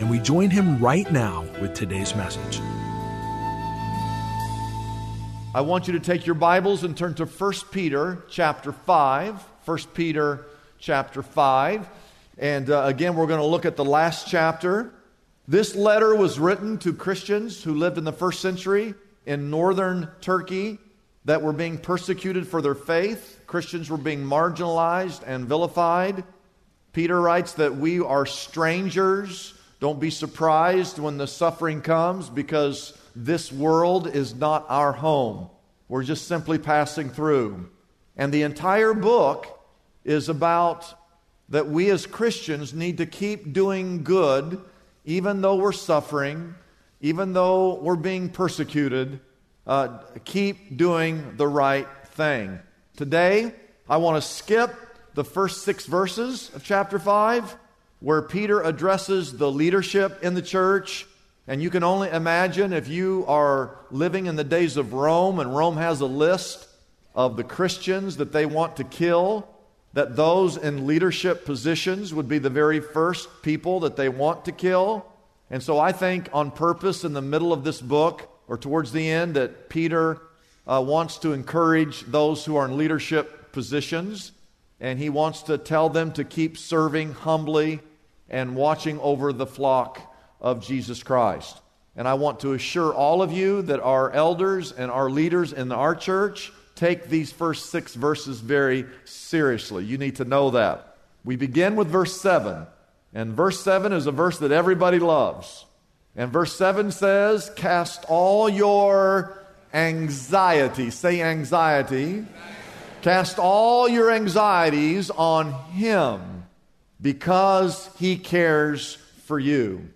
and we join him right now with today's message. I want you to take your Bibles and turn to 1 Peter chapter 5. 1 Peter chapter 5. And uh, again, we're going to look at the last chapter. This letter was written to Christians who lived in the first century in northern Turkey that were being persecuted for their faith. Christians were being marginalized and vilified. Peter writes that we are strangers. Don't be surprised when the suffering comes because this world is not our home. We're just simply passing through. And the entire book is about that we as Christians need to keep doing good even though we're suffering, even though we're being persecuted. Uh, keep doing the right thing. Today, I want to skip the first six verses of chapter 5, where Peter addresses the leadership in the church. And you can only imagine if you are living in the days of Rome, and Rome has a list of the Christians that they want to kill, that those in leadership positions would be the very first people that they want to kill. And so I think on purpose in the middle of this book, or towards the end, that Peter uh, wants to encourage those who are in leadership positions and he wants to tell them to keep serving humbly and watching over the flock of Jesus Christ. And I want to assure all of you that our elders and our leaders in our church take these first six verses very seriously. You need to know that. We begin with verse 7. And verse 7 is a verse that everybody loves. And verse 7 says, Cast all your anxiety. Say anxiety Cast all your anxieties on Him because He cares for you.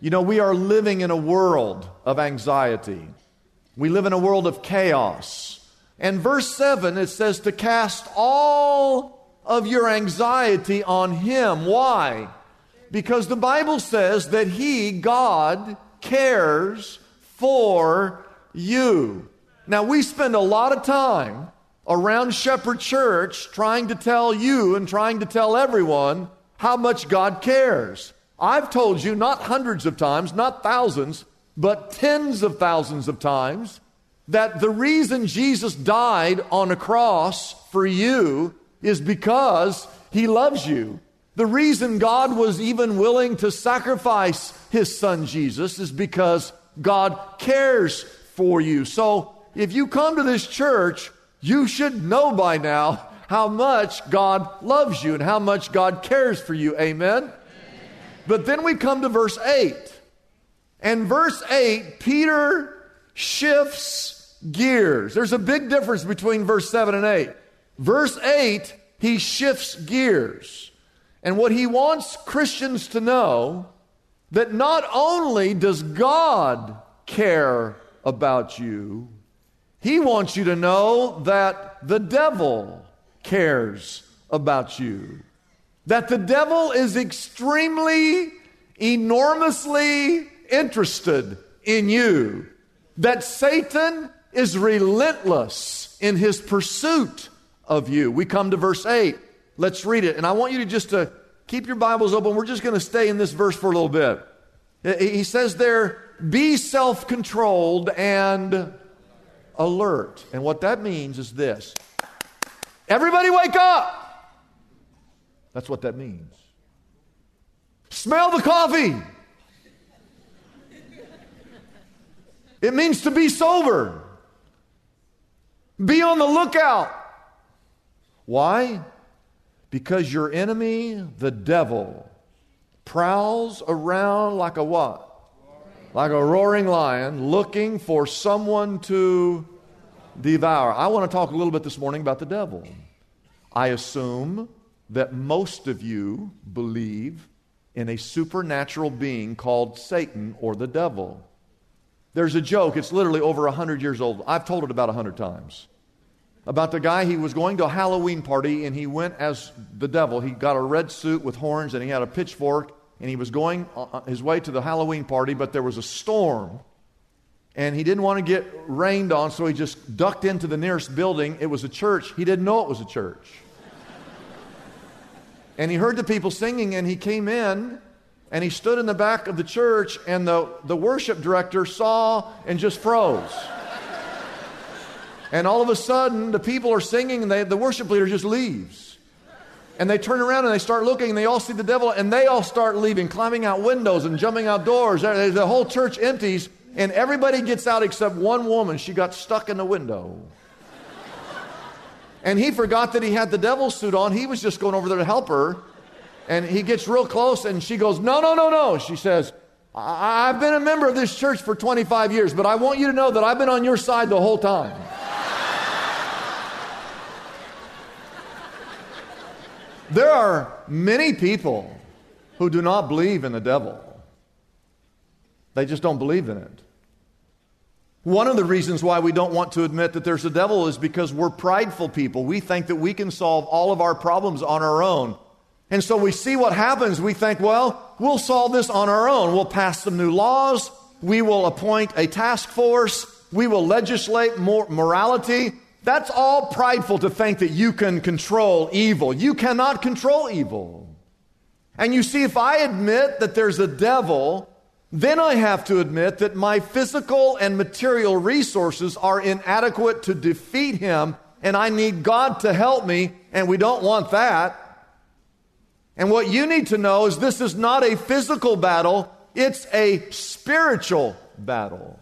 You know, we are living in a world of anxiety. We live in a world of chaos. And verse 7, it says to cast all of your anxiety on Him. Why? Because the Bible says that He, God, cares for you. Now, we spend a lot of time around Shepherd Church trying to tell you and trying to tell everyone how much God cares. I've told you not hundreds of times, not thousands, but tens of thousands of times that the reason Jesus died on a cross for you is because he loves you. The reason God was even willing to sacrifice his son Jesus is because God cares for you. So if you come to this church you should know by now how much God loves you and how much God cares for you. Amen? Amen? But then we come to verse 8. And verse 8, Peter shifts gears. There's a big difference between verse 7 and 8. Verse 8, he shifts gears. And what he wants Christians to know that not only does God care about you, he wants you to know that the devil cares about you. That the devil is extremely, enormously interested in you. That Satan is relentless in his pursuit of you. We come to verse 8. Let's read it. And I want you to just to keep your Bibles open. We're just going to stay in this verse for a little bit. He says there, be self controlled and alert. And what that means is this Everybody wake up! That's what that means. Smell the coffee! It means to be sober. Be on the lookout. Why? Because your enemy, the devil, prowls around like a what? Like a roaring lion looking for someone to devour. I want to talk a little bit this morning about the devil. I assume that most of you believe in a supernatural being called Satan or the devil. There's a joke, it's literally over 100 years old. I've told it about 100 times. About the guy, he was going to a Halloween party and he went as the devil. He got a red suit with horns and he had a pitchfork and he was going uh, uh, his way to the Halloween party, but there was a storm and he didn't want to get rained on, so he just ducked into the nearest building. It was a church. He didn't know it was a church. and he heard the people singing and he came in and he stood in the back of the church, and the, the worship director saw and just froze. and all of a sudden, the people are singing, and they, the worship leader just leaves. And they turn around and they start looking, and they all see the devil, and they all start leaving, climbing out windows and jumping out doors. The whole church empties, and everybody gets out except one woman. She got stuck in the window. And he forgot that he had the devil suit on. He was just going over there to help her. And he gets real close, and she goes, No, no, no, no. She says, I've been a member of this church for 25 years, but I want you to know that I've been on your side the whole time. there are many people who do not believe in the devil, they just don't believe in it. One of the reasons why we don't want to admit that there's a devil is because we're prideful people. We think that we can solve all of our problems on our own. And so we see what happens. We think, well, we'll solve this on our own. We'll pass some new laws. We will appoint a task force. We will legislate more morality. That's all prideful to think that you can control evil. You cannot control evil. And you see, if I admit that there's a devil, then I have to admit that my physical and material resources are inadequate to defeat him, and I need God to help me, and we don't want that. And what you need to know is this is not a physical battle, it's a spiritual battle.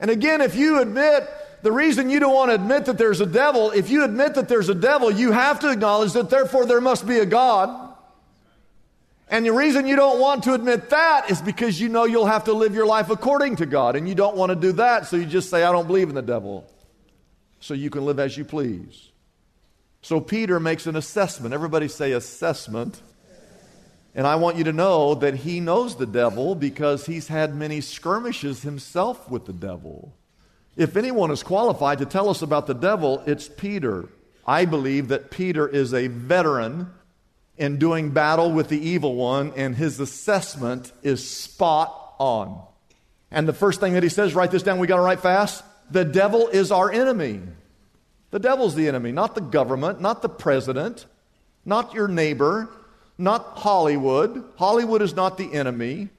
And again, if you admit the reason you don't want to admit that there's a devil, if you admit that there's a devil, you have to acknowledge that therefore there must be a God. And the reason you don't want to admit that is because you know you'll have to live your life according to God, and you don't want to do that, so you just say, I don't believe in the devil, so you can live as you please. So Peter makes an assessment. Everybody say assessment. And I want you to know that he knows the devil because he's had many skirmishes himself with the devil. If anyone is qualified to tell us about the devil, it's Peter. I believe that Peter is a veteran in doing battle with the evil one, and his assessment is spot on. And the first thing that he says, write this down, we got to write fast. The devil is our enemy. The devil's the enemy, not the government, not the president, not your neighbor, not Hollywood. Hollywood is not the enemy.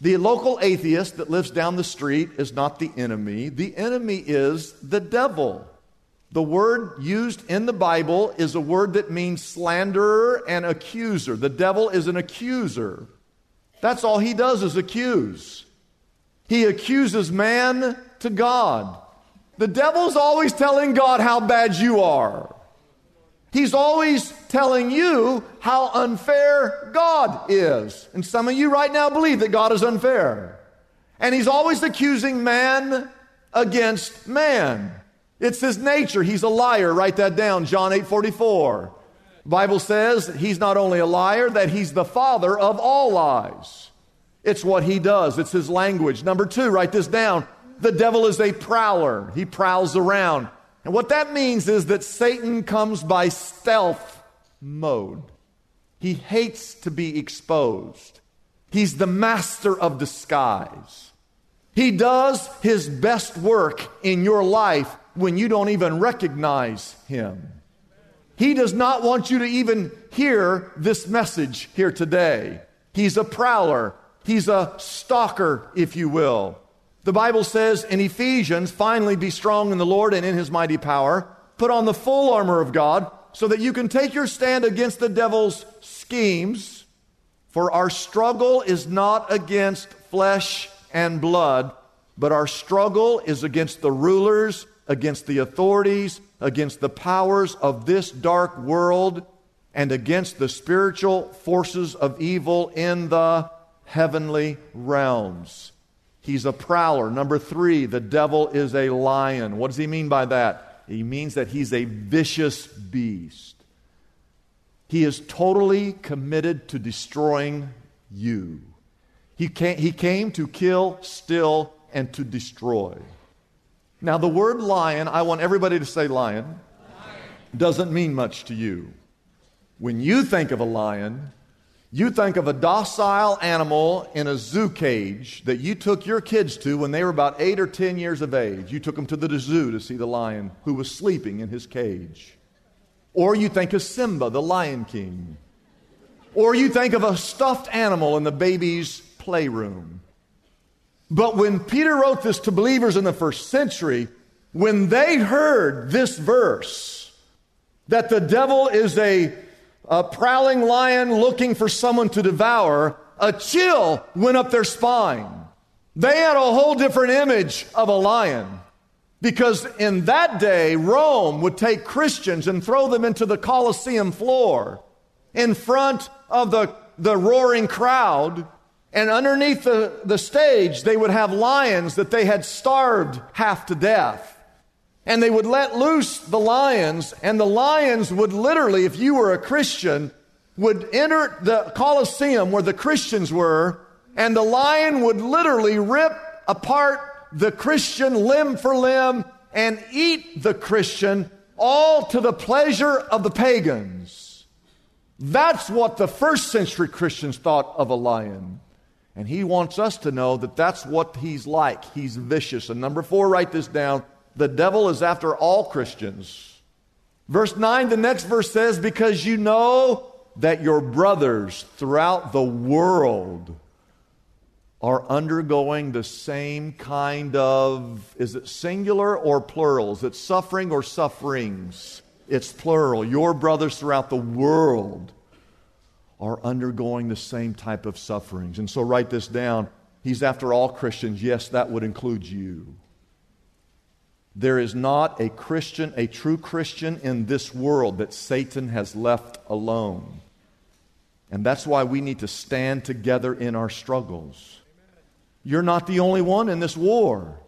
The local atheist that lives down the street is not the enemy. The enemy is the devil. The word used in the Bible is a word that means slanderer and accuser. The devil is an accuser. That's all he does is accuse. He accuses man to God. The devil's always telling God how bad you are. He's always telling you how unfair God is. And some of you right now believe that God is unfair. And he's always accusing man against man. It's his nature. He's a liar. Write that down. John 8 44. Bible says he's not only a liar, that he's the father of all lies. It's what he does, it's his language. Number two, write this down. The devil is a prowler, he prowls around. And what that means is that Satan comes by stealth mode. He hates to be exposed. He's the master of disguise. He does his best work in your life when you don't even recognize him. He does not want you to even hear this message here today. He's a prowler, he's a stalker, if you will. The Bible says in Ephesians, finally be strong in the Lord and in his mighty power. put on the full armor of God so that you can take your stand against the devil's schemes. For our struggle is not against flesh and blood, but our struggle is against the rulers, against the authorities, against the powers of this dark world, and against the spiritual forces of evil in the heavenly realms. He's a prowler. Number three, the devil is a lion. What does he mean by that? He means that he's a vicious beast. He is totally committed to destroying you. He came, he came to kill, steal, and to destroy. Now, the word lion, I want everybody to say lion, lion. doesn't mean much to you. When you think of a lion, you think of a docile animal in a zoo cage that you took your kids to when they were about eight or ten years of age. You took them to the zoo to see the lion who was sleeping in his cage. Or you think of Simba, the Lion King. Or you think of a stuffed animal in the baby's playroom. But when Peter wrote this to believers in the first century, when they heard this verse, that the devil is a a prowling lion looking for someone to devour, a chill went up their spine. They had a whole different image of a lion. Because in that day, Rome would take Christians and throw them into the Colosseum floor in front of the, the roaring crowd. And underneath the, the stage, they would have lions that they had starved half to death. And they would let loose the lions, and the lions would literally, if you were a Christian, would enter the Colosseum where the Christians were, and the lion would literally rip apart the Christian limb for limb and eat the Christian, all to the pleasure of the pagans. That's what the first century Christians thought of a lion. And he wants us to know that that's what he's like. He's vicious. And number four, write this down. The devil is after all Christians. Verse 9, the next verse says, Because you know that your brothers throughout the world are undergoing the same kind of, is it singular or plural? Is it suffering or sufferings? It's plural. Your brothers throughout the world are undergoing the same type of sufferings. And so write this down. He's after all Christians. Yes, that would include you. There is not a Christian, a true Christian in this world that Satan has left alone. And that's why we need to stand together in our struggles. You're not the only one in this war.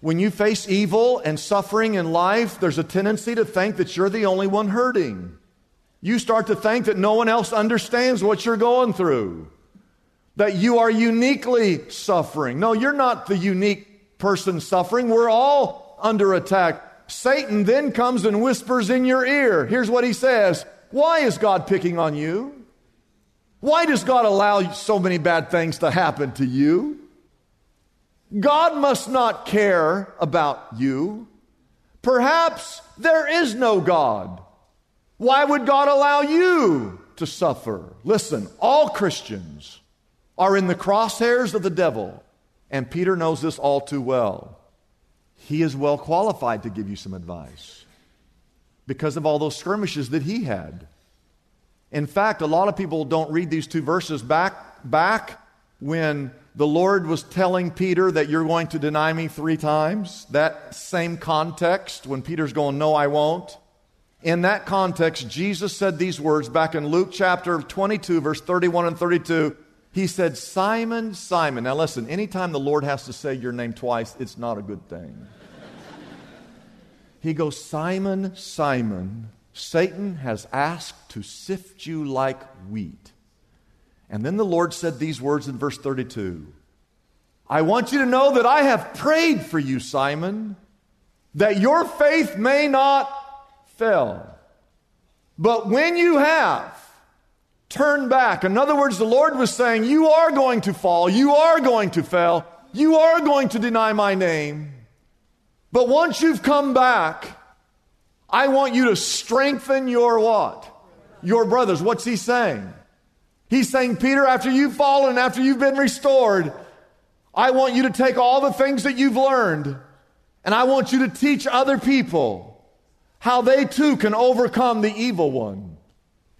When you face evil and suffering in life, there's a tendency to think that you're the only one hurting. You start to think that no one else understands what you're going through, that you are uniquely suffering. No, you're not the unique person suffering. We're all under attack. Satan then comes and whispers in your ear. Here's what he says Why is God picking on you? Why does God allow so many bad things to happen to you? God must not care about you. Perhaps there is no God. Why would God allow you to suffer? Listen, all Christians are in the crosshairs of the devil, and Peter knows this all too well he is well qualified to give you some advice because of all those skirmishes that he had. In fact, a lot of people don't read these two verses back, back when the Lord was telling Peter that you're going to deny me three times. That same context, when Peter's going, No, I won't. In that context, Jesus said these words back in Luke chapter 22, verse 31 and 32. He said, Simon, Simon. Now listen, anytime the Lord has to say your name twice, it's not a good thing. he goes, Simon, Simon, Satan has asked to sift you like wheat. And then the Lord said these words in verse 32 I want you to know that I have prayed for you, Simon, that your faith may not fail. But when you have, turn back. In other words, the Lord was saying, You are going to fall, you are going to fail, you are going to deny my name. But once you've come back, I want you to strengthen your what? Your brothers. What's he saying? He's saying, Peter, after you've fallen, after you've been restored, I want you to take all the things that you've learned and I want you to teach other people how they too can overcome the evil one.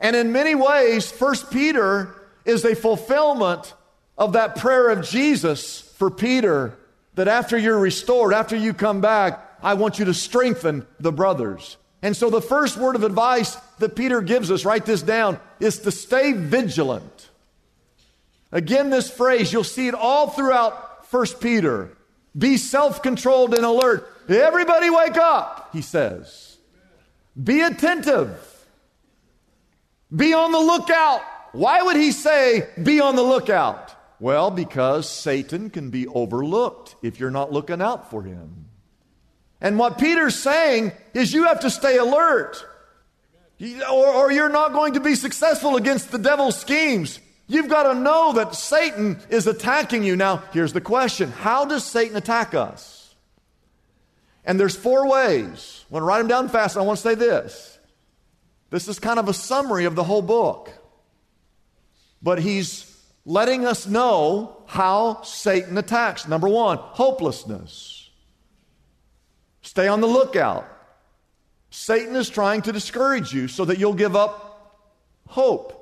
And in many ways, First Peter is a fulfillment of that prayer of Jesus for Peter that after you're restored, after you come back, I want you to strengthen the brothers. And so the first word of advice that Peter gives us, write this down, is to stay vigilant. Again, this phrase, you'll see it all throughout 1 Peter. Be self controlled and alert. Everybody wake up, he says. Be attentive. Be on the lookout. Why would he say, be on the lookout? Well, because Satan can be overlooked if you're not looking out for him. And what Peter's saying is you have to stay alert, or, or you're not going to be successful against the devil's schemes. You've got to know that Satan is attacking you. Now, here's the question How does Satan attack us? And there's four ways. I want to write them down fast. I want to say this. This is kind of a summary of the whole book. But he's letting us know how Satan attacks. Number one, hopelessness. Stay on the lookout. Satan is trying to discourage you so that you'll give up hope.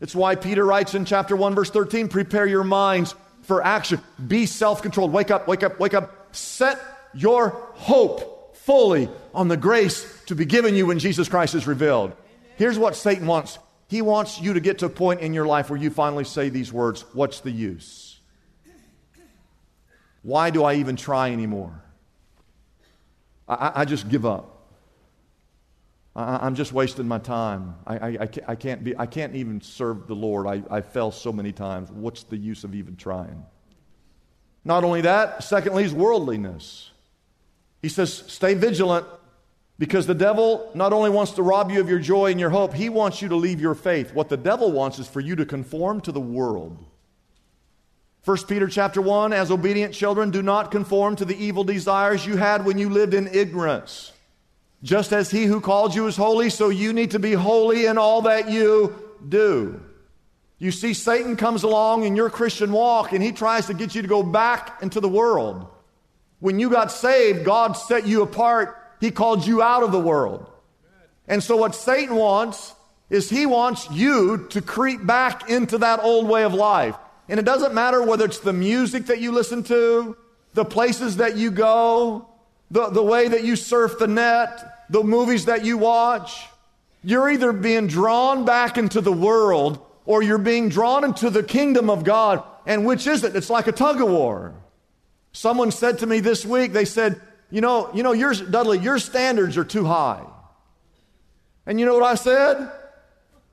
It's why Peter writes in chapter 1, verse 13 prepare your minds for action. Be self controlled. Wake up, wake up, wake up. Set your hope fully on the grace to be given you when Jesus Christ is revealed. Here's what Satan wants he wants you to get to a point in your life where you finally say these words What's the use? Why do I even try anymore? I, I just give up. I, am just wasting my time. I, I, I, can't be, I can't even serve the Lord. I, I fell so many times. What's the use of even trying? Not only that, secondly, is worldliness. He says, stay vigilant because the devil not only wants to rob you of your joy and your hope, he wants you to leave your faith. What the devil wants is for you to conform to the world. 1 Peter chapter 1 as obedient children do not conform to the evil desires you had when you lived in ignorance. Just as he who called you is holy, so you need to be holy in all that you do. You see, Satan comes along in your Christian walk and he tries to get you to go back into the world. When you got saved, God set you apart he called you out of the world. And so, what Satan wants is he wants you to creep back into that old way of life. And it doesn't matter whether it's the music that you listen to, the places that you go, the, the way that you surf the net, the movies that you watch. You're either being drawn back into the world or you're being drawn into the kingdom of God. And which is it? It's like a tug of war. Someone said to me this week, they said, you know, you know, yours, Dudley, your standards are too high. And you know what I said?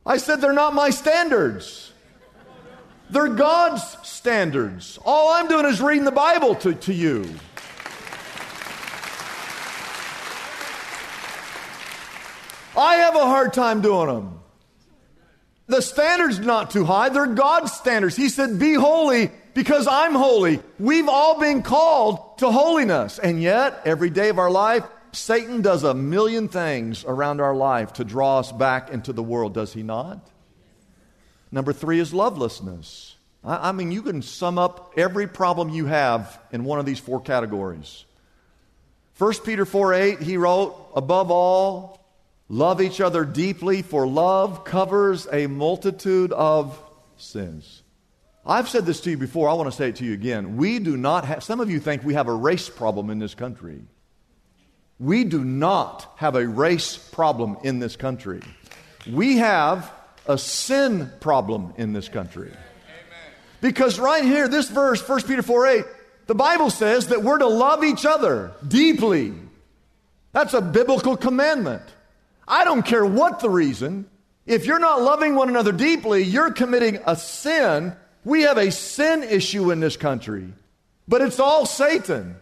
I said, they're not my standards. They're God's standards. All I'm doing is reading the Bible to, to you. I have a hard time doing them. The standard's not too high, they're God's standards. He said, Be holy because I'm holy. We've all been called to holiness. And yet, every day of our life, Satan does a million things around our life to draw us back into the world, does he not? Number three is lovelessness. I, I mean, you can sum up every problem you have in one of these four categories. 1 Peter 4 8, he wrote, Above all, love each other deeply, for love covers a multitude of sins. I've said this to you before. I want to say it to you again. We do not have, some of you think we have a race problem in this country. We do not have a race problem in this country. We have a sin problem in this country. Because right here, this verse, 1 Peter 4 8, the Bible says that we're to love each other deeply. That's a biblical commandment. I don't care what the reason. If you're not loving one another deeply, you're committing a sin we have a sin issue in this country, but it's all Satan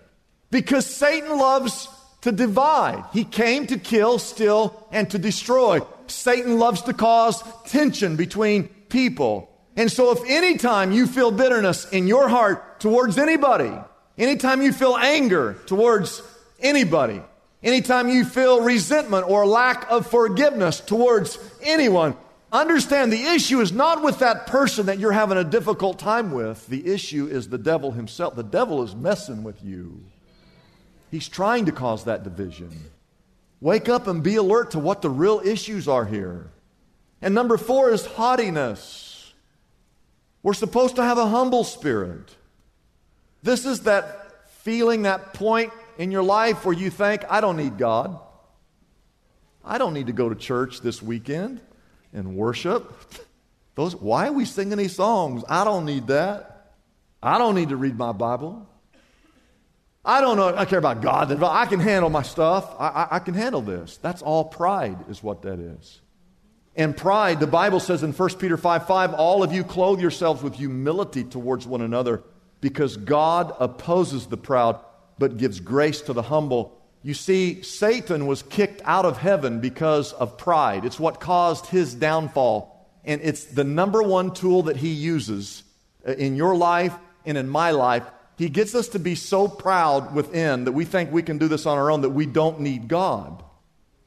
because Satan loves to divide. He came to kill, steal, and to destroy. Satan loves to cause tension between people. And so, if anytime you feel bitterness in your heart towards anybody, anytime you feel anger towards anybody, anytime you feel resentment or lack of forgiveness towards anyone, Understand the issue is not with that person that you're having a difficult time with. The issue is the devil himself. The devil is messing with you. He's trying to cause that division. Wake up and be alert to what the real issues are here. And number four is haughtiness. We're supposed to have a humble spirit. This is that feeling, that point in your life where you think, I don't need God. I don't need to go to church this weekend and worship. Those, why are we singing these songs? I don't need that. I don't need to read my Bible. I don't know. I care about God. I can handle my stuff. I, I, I, can handle this. That's all pride, is what that is. And pride, the Bible says in 1 Peter 5 5, all of you clothe yourselves with humility towards one another because God opposes the proud but gives grace to the humble. You see, Satan was kicked out of heaven because of pride. It's what caused his downfall. And it's the number one tool that he uses uh, in your life and in my life he gets us to be so proud within that we think we can do this on our own that we don't need God.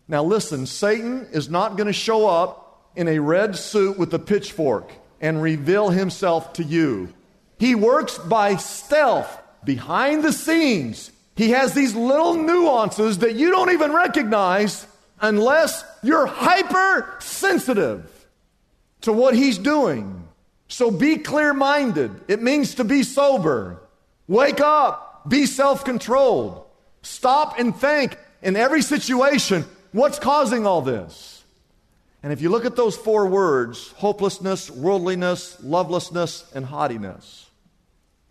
Now, listen, Satan is not going to show up in a red suit with a pitchfork and reveal himself to you. He works by stealth, behind the scenes. He has these little nuances that you don't even recognize unless you're hypersensitive to what he's doing. So be clear minded. It means to be sober. Wake up. Be self controlled. Stop and think in every situation what's causing all this? And if you look at those four words hopelessness, worldliness, lovelessness, and haughtiness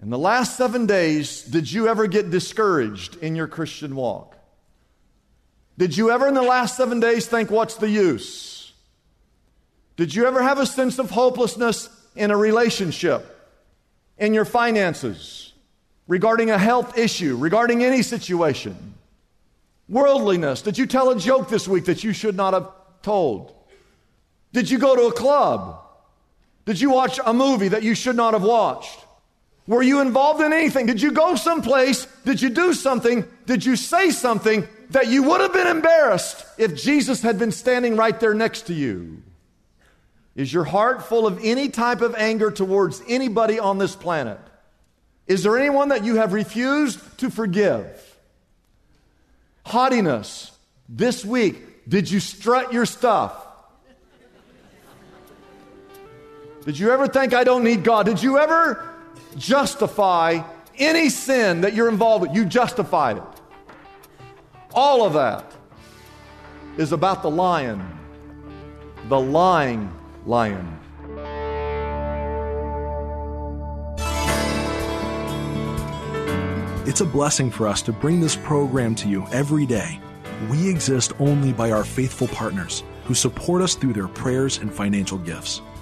in the last seven days, did you ever get discouraged in your Christian walk? Did you ever in the last seven days think, what's the use? Did you ever have a sense of hopelessness in a relationship, in your finances? regarding a health issue, regarding any situation. Worldliness. Did you tell a joke this week that you should not have told? Did you go to a club? Did you watch a movie that you should not have watched? Were you involved in anything? Did you go someplace? Did you do something? Did you say something that you would have been embarrassed if Jesus had been standing right there next to you? Is your heart full of any type of anger towards anybody on this planet? Is there anyone that you have refused to forgive? Haughtiness. This week, did you strut your stuff? Did you ever think I don't need God? Did you ever justify any sin that you're involved with? You justified it. All of that is about the lion, the lying lion. It's a blessing for us to bring this program to you every day. We exist only by our faithful partners who support us through their prayers and financial gifts.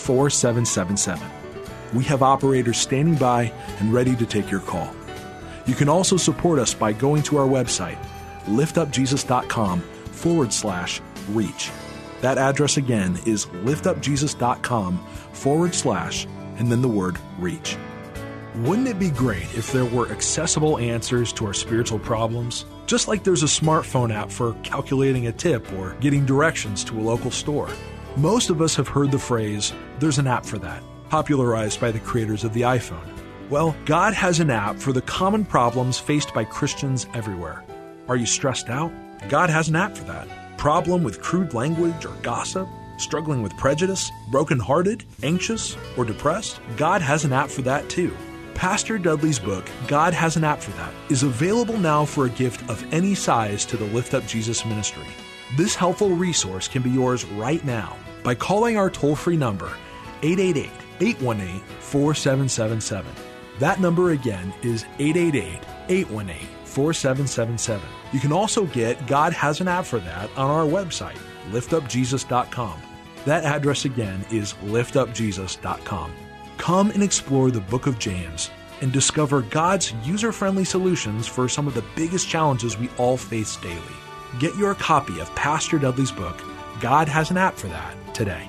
4777. We have operators standing by and ready to take your call. You can also support us by going to our website, liftupjesus.com forward slash reach. That address again is liftupjesus.com forward slash and then the word reach. Wouldn't it be great if there were accessible answers to our spiritual problems? Just like there's a smartphone app for calculating a tip or getting directions to a local store. Most of us have heard the phrase, there's an app for that, popularized by the creators of the iPhone. Well, God has an app for the common problems faced by Christians everywhere. Are you stressed out? God has an app for that. Problem with crude language or gossip? Struggling with prejudice? Brokenhearted? Anxious? Or depressed? God has an app for that too. Pastor Dudley's book, God Has an App for That, is available now for a gift of any size to the Lift Up Jesus ministry. This helpful resource can be yours right now by calling our toll free number, 888 818 4777. That number again is 888 818 4777. You can also get God Has an App for That on our website, liftupjesus.com. That address again is liftupjesus.com. Come and explore the book of James and discover God's user friendly solutions for some of the biggest challenges we all face daily. Get your copy of Pastor Dudley's book, God has an app for that today.